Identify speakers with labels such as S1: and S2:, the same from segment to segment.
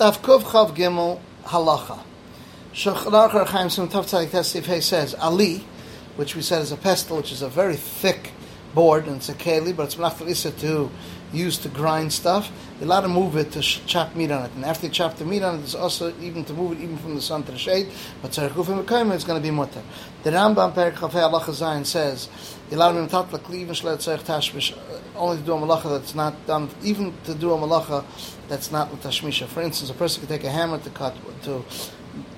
S1: Tavkov Chav Gimel Halacha. Aruch Chaim Sim Tav Tzadik Hey says Ali, which we said is a pestle, which is a very thick board, and it's a keli, but it's isa to use to grind stuff. You're allowed to move it to chop meat on it, and after you chop the meat on it, it's also even to move it even from the sun to the shade. But tzarich gufim mekayim, it's going to be mutter. The Rambam Perik Chafei Allah Zayin says even tashmish only to do a malacha that's not done, even to do a malacha that's not with tashmisha. For instance, a person could take a hammer to cut to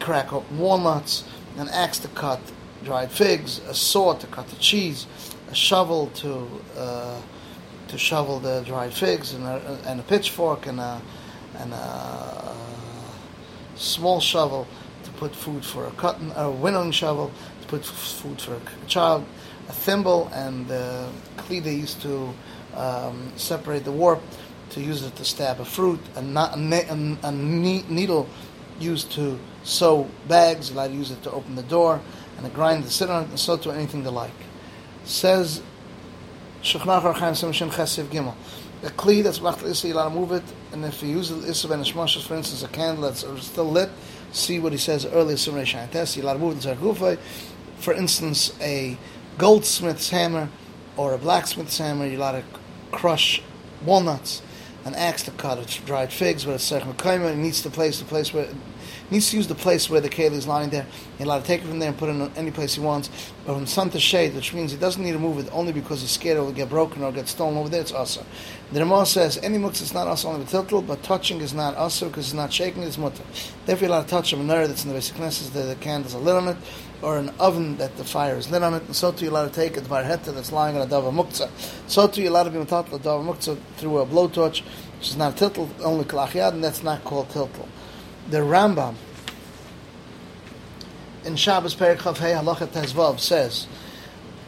S1: crack up walnuts, an axe to cut dried figs, a saw to cut the cheese, a shovel to uh, to shovel the dried figs, and a, and a pitchfork, and a and a small shovel to put food for a cutting, a winnowing shovel to put food for a child, a thimble, and the kli they used to um, separate the warp to use it to stab a fruit, a, a, a, a needle used to sew bags, allowed to use it to open the door, and a grinder to sit on it, and so to anything they like. Says Gimel. A kli that's left issa, you to move it, and if you use it issa ben ishmashas, for instance, a candle that's still lit, see what he says earlier, Simrei Shantes, you allowed to move it For instance, a goldsmith's hammer or a blacksmith's hammer, allowed to crush walnuts, an axe to cut dried figs, but it's Serch it needs to place the place where needs to use the place where the keli is lying there. He's allowed to take it from there and put it in any place he wants. But from sun to shade, which means he doesn't need to move it only because he's scared it will get broken or get stolen over there, it's also. The Ramah says any muktzah is not also only the tiltal, but touching is not also because it's not shaking, it's mutter. Therefore, you're allowed to touch a menorah that's in the basic knesses, that the candles are lit on it, or an oven that the fire is lit on it, and so too you're allowed to take a varheta that's lying on a dava muktzah. So too you're allowed to be metatla dava muktzah through a blowtorch, which is not tiltal, only kalach and that's not called tiltal. The Rambam in Shabbos Perik Chav Hey Halacha Tezvav says,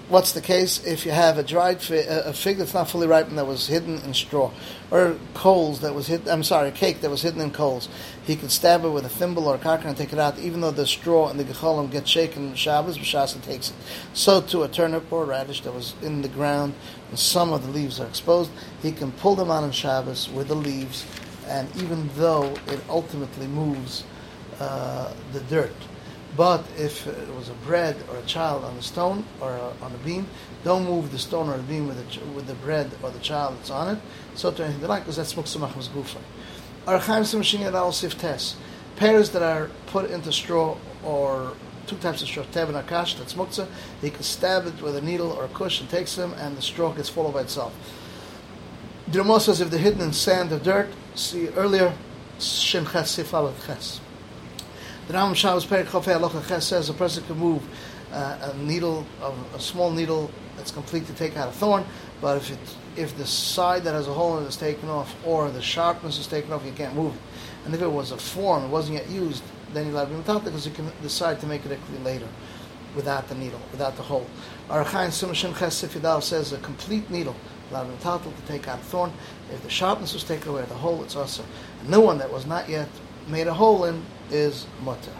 S1: what's the case if you have a dried fig, a fig that's not fully ripened that was hidden in straw, or coals that was hidden, I'm sorry, a cake that was hidden in coals. He could stab it with a thimble or a cocker and take it out, even though the straw and the gecholim get shaken in Shabbos, B'shas takes it. So too a turnip or radish that was in the ground, and some of the leaves are exposed, he can pull them out on Shabbos with the leaves, and even though it ultimately moves uh, the dirt, but if it was a bread or a child on a stone or a, on a beam, don't move the stone or the beam with the, with the bread or the child that's on it. So to anything they like, because that's muksamach was gufa. Archaim simshin al siftes. Pears that are put into straw or two types of straw, tev and akash, that's muktzah. He can stab it with a needle or a and takes them, and the straw gets full by itself. Ramah says if they're hidden in sand or dirt, see earlier, shem ches ches. The Rambam Shabbos Perik Chofei Alocha Ches says a person can move uh, a needle, a, a small needle that's complete to take out a thorn, but if it, if the side that has a hole in it is taken off or the sharpness is taken off, you can't move it. And if it was a form, it wasn't yet used, then you'll have to be because you can decide to make it a later without the needle, without the hole. Arachain Sumashin Ches Sifidal says a complete needle allowed to take out a thorn. If the sharpness was taken away, the hole, it's also a new one that was not yet made a hole in is mutter.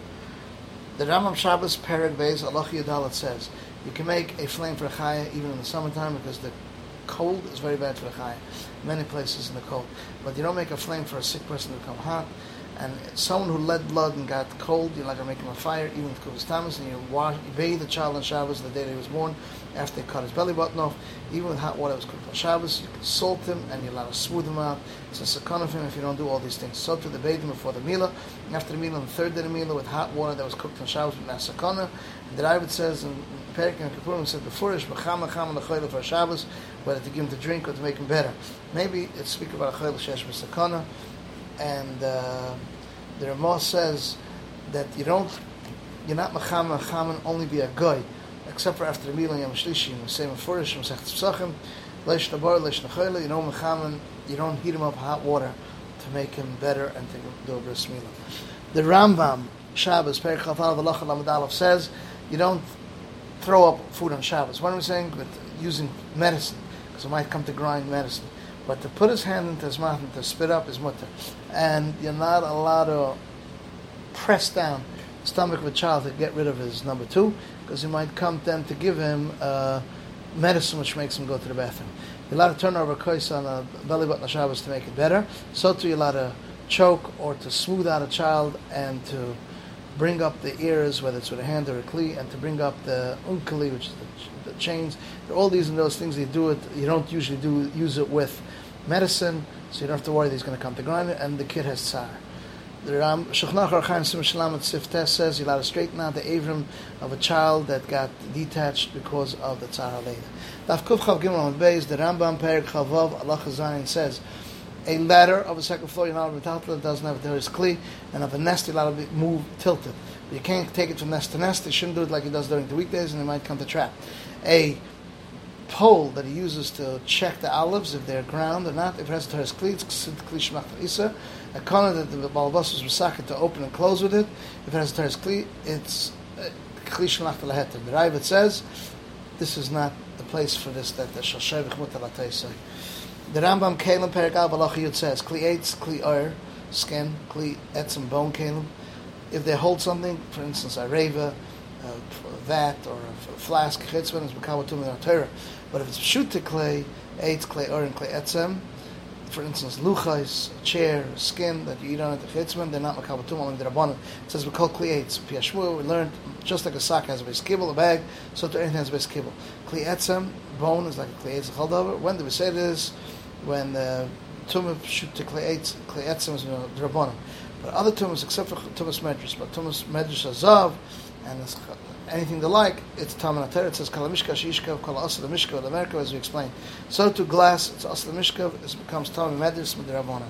S1: The Rambam Shabbos Perek Beis Allah Yadalit says you can make a flame for a chaya even in the summertime because the cold is very bad for a chaya. Many places in the cold, but you don't make a flame for a sick person to become hot. And someone who led blood and got cold, you're not going to make him a fire, even if Kuvis Thomas, and you, wash, you bathe the child on Shabbos the day that he was born, after they cut his belly button off, even with hot water was cooked on Shabbos, you can salt him and you allow to smooth him out. It's a second of him if you don't do all these things. So to the bathing before the Mila, after the Mila, on the third day of the Mila, with hot water that was cooked on Shabbos with Nasakana. And the Ravid says in Perik and Kippurim, said before Ish, B'cham Cham and for Shabbos, whether to give him to drink or to make him better. Maybe it's speak about a Chayil Shesh B'Sakana, and uh, the Ramah says that you don't, you're not Mecham Chaman only be a guy except for after the meal on Yom Shlishi, we say Mefurish, Mesech Tzachim, Leish Nabar, Leish Nachayla, you know, Mechaman, you don't heat him up hot water to make him better and to do a bris milah. The Rambam, Shabbos, Perich Chafal, V'lach Lamed says, you don't throw up food on Shabbos. What am I saying? But using medicine, because it might come to grind medicine. But to put his hand into his mouth and to spit up is mutter. And you're not allowed to press down the stomach of a child to get rid of his number two, because he might come then to give him uh, medicine which makes him go to the bathroom. You're allowed to turn over a kois on a belly button Shabbos to make it better. So too, you're allowed to choke or to smooth out a child and to bring up the ears, whether it's with a hand or a kli, and to bring up the unkali, which is the, the chains. All these and those things you do it. You don't usually do use it with medicine, so you don't have to worry that he's going to come to grind it, and the kid has tsar. The Ram Shechnach Archaim Sim Siftes says you're allowed to straighten out the Avram of a child that got detached because of the tzara later. Daf Kuf Chav Gimel Beis, the Rambam Perik Chavav Allah Chazayin says a ladder of a second floor you're not allowed to doesn't have a terrorist kli, and of a nest you're allowed to move tilted. You can't take it from nest to nest. They shouldn't do it like he does during the weekdays, and it might come to trap. A pole that he uses to check the olives if they're ground or not. If it has teres kli, it's kli shmach isa. A corner that the balabas was masaket to open and close with it. If it has teres kli, it's uh, kli leheter. The Ravid says this is not the place for this. That the shashevich mutalatay The Rambam Kalim Perikal Balach Yud says kli eitz kli oir skin kli etzim bone kalim. If they hold something, for instance, a reva, a vat or a flask, chitzvah is mekawatum in Torah. But if it's pshuta clay, eitz clay in clay etzem, for instance, luchais, chair, skin that you eat on it, the chitzvah, they're not mekawatum only the rabbanon. It says we call clay eitz. Piashmu, we learned just like a sock has a base kibble, a bag, so to anything has a base kibble. Clay bone is like a chaldover. When do we say this? When the tumah clay eitz, clay etzem is the rabbanon. But other tumas, except for tumas medrash, but tumas medrash azav, and anything they like, it's Taman It says Kalamishka Shishka Kala Asa the Mishka the America as we explained. So to glass, it's Asa the Mishka, it becomes Taman Medris Midirabona.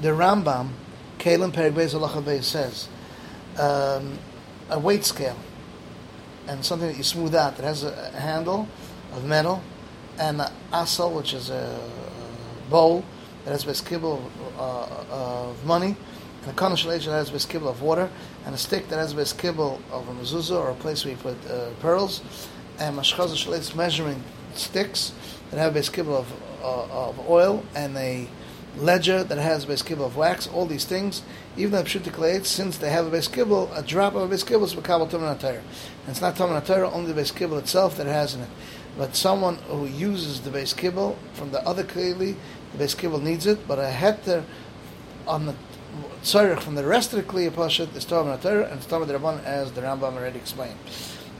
S1: The Rambam, Kalim Perik Beis Allah says um, a weight scale and something that you smooth out that has a, handle of metal and an asal, which is a bowl that has a kibble of, uh, of money and a kanash that has a kibble of water and a stick that has a kibble of a mezuzah or a place where you put uh, pearls, and mashchaz shalitz measuring sticks that have a of, uh, of oil, and a ledger that has a base kibble of wax. All these things, even the pshutik since they have a base kibble, a drop of a base kibble is makabel tumen And it's not tumen only the base kibble itself that has in it. But someone who uses the base kibble from the other kli, the base kibble needs it, but a heter on the tzarech from the rest of the Kli Pashat is Torah Torah and Torah Rabban as the Rambam already explained.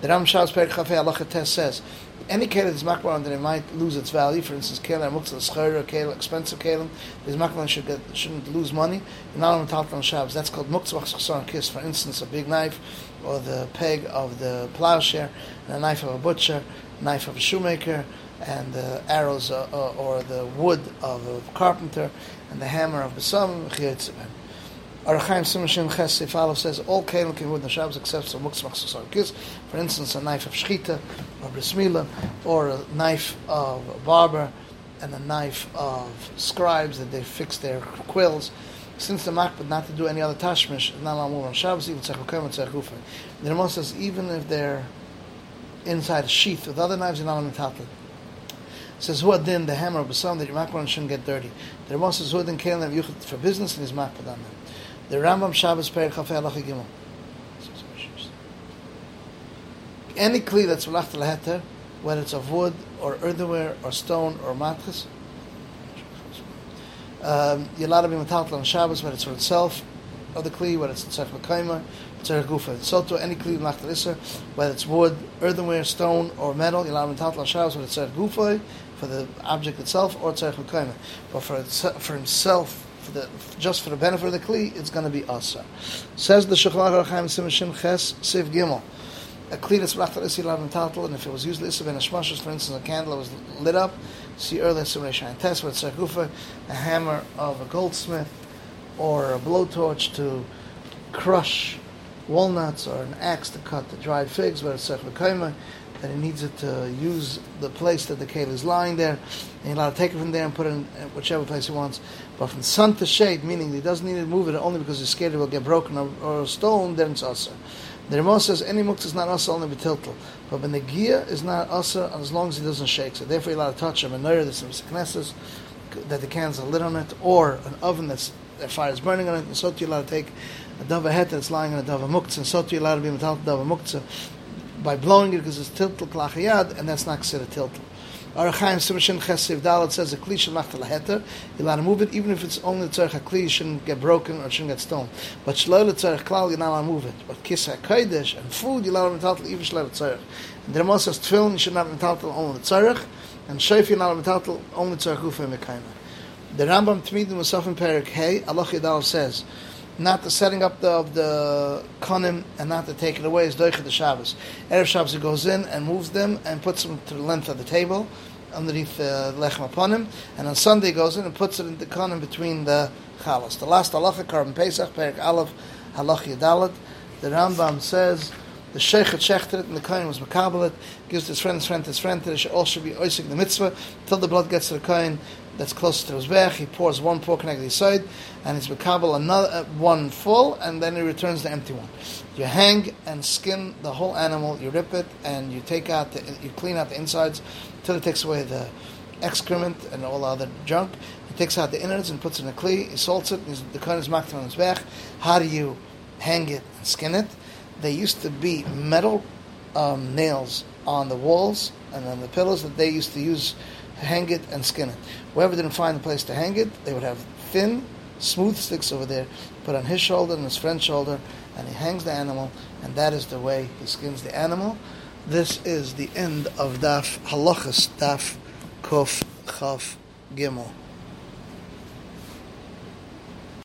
S1: The Ram Shabbos Perik Chafei Halacha Test says any keli that's makbar then it might lose its value. For instance, keli muktzah schar or keli expensive keli, this makbar should get shouldn't lose money. Not on top on Shabbos. That's called muktzah chasar kiss. For instance, a big knife or the peg of the plowshare, and a knife of a butcher, knife of a shoemaker, and the arrows uh, uh, or the wood of a carpenter, and the hammer of the some Arachaim Simon Ches Sefalov says all with the Shabbos except for Muktzah Machsasar Kis. For instance, a knife of Shchita or Brismila, or a knife of a barber, and a knife of scribes that they fix their quills. Since the makbid not to do any other tashmish, not more on Shabbos, even Tzechukam and Tzechufa. The Ramon says even if they're inside a sheath with other knives, you're not on the says who then the hammer of the sun that your makbid shouldn't get dirty. The Ramon says who then kelim for business and his makbid on them. The Rambam Shabbos Perek Chafei Halacha Gimel. Any kli that's malach leheter, whether it's of wood or earthenware or stone or mattress, um, you're allowed to be metal on Shabbos, whether it's for itself, or the kli, whether it's tzarech mekayma, tzarech gufa. So to any kli malach iser, whether it's wood, earthenware, stone, or metal, you're allowed to be metal on Shabbos, whether it's tzarech gufa, for the object itself, or tzarech mekayma. But for, for himself, for the, just for the benefit of the kli, it's going to be asa. Says the Shechlach Archaim Simashim Ches Siv Gimel. A kli that's blachtar isi lav tatal, and if it was used lisa ben ashmashas, for instance, a candle was lit up, see earlier simrei shayin test with sakufa, a hammer of a goldsmith, or a blowtorch to crush walnuts, or an axe to cut the dried figs, but it's sechvakaima, that he needs it to use the place that the kale is lying there. And he's allowed to take it from there and put it in uh, whichever place he wants. But from sun to shade, meaning he doesn't need to move it only because he's scared it will get broken or, or stolen, then it's asa. The Ramah says any muktzah is not asa only betiltel. But when the gear is not asa as long as he doesn't shake. So therefore you're allowed to touch him. And there there's some sicknesses that the cans are lit on it, or an oven that's the fire is burning on it, and so you're allowed to take a dava het that's lying on a dava muktzah, and so you're allowed to be metal dava muktzah by blowing it because it's tiltal klachayad, and that's not considered tiltal. Arachaim Simashin Chesiv Dalit says a kli shall not heter. You're allowed to move it, even if it's only tzarech a kli shouldn't get broken or shouldn't get stolen. But shloil tzarech klal, you're not allowed to move it. But kisa kodesh and food, you're allowed to metaltal even shloil tzarech. And the Ramos says tefillin, you should not metaltal only tzarech, and shayf you're not metaltal only tzarech ufa mekayma. The Rambam Tmidim Musaf in Perik Hey, Allah Yadal says, not the setting up the, of the konim and not take it away is doicha the Shabbos. Erev Shabbos he goes in and moves them and puts them to the length of the table underneath the lechem upon him, and on Sunday he goes in and puts it in the konim between the chalas. The last halacha Karban Pesach Perik Aleph Halach Yadalat. The Rambam says. The sheikh had shechted it, and the kohen was makabelit, gives his friend, his friend, his friend, it should also be oisik the mitzvah, till the blood gets to the kohen, that's close to his bech. He pours one pork connected the side, and he's makabel another uh, one full, and then he returns the empty one. You hang and skin the whole animal. You rip it, and you take out the, you clean out the insides until it takes away the excrement and all the other junk. He takes out the innards and puts it in a kli. He salts it. and the kohen is maked on his bech. How do you hang it and skin it? They used to be metal um, nails on the walls and on the pillows that they used to use to hang it and skin it. Whoever didn't find a place to hang it, they would have thin, smooth sticks over there, put on his shoulder and his friend's shoulder, and he hangs the animal, and that is the way he skins the animal. This is the end of Daf Halachas Daf Kuf Chaf Gimel.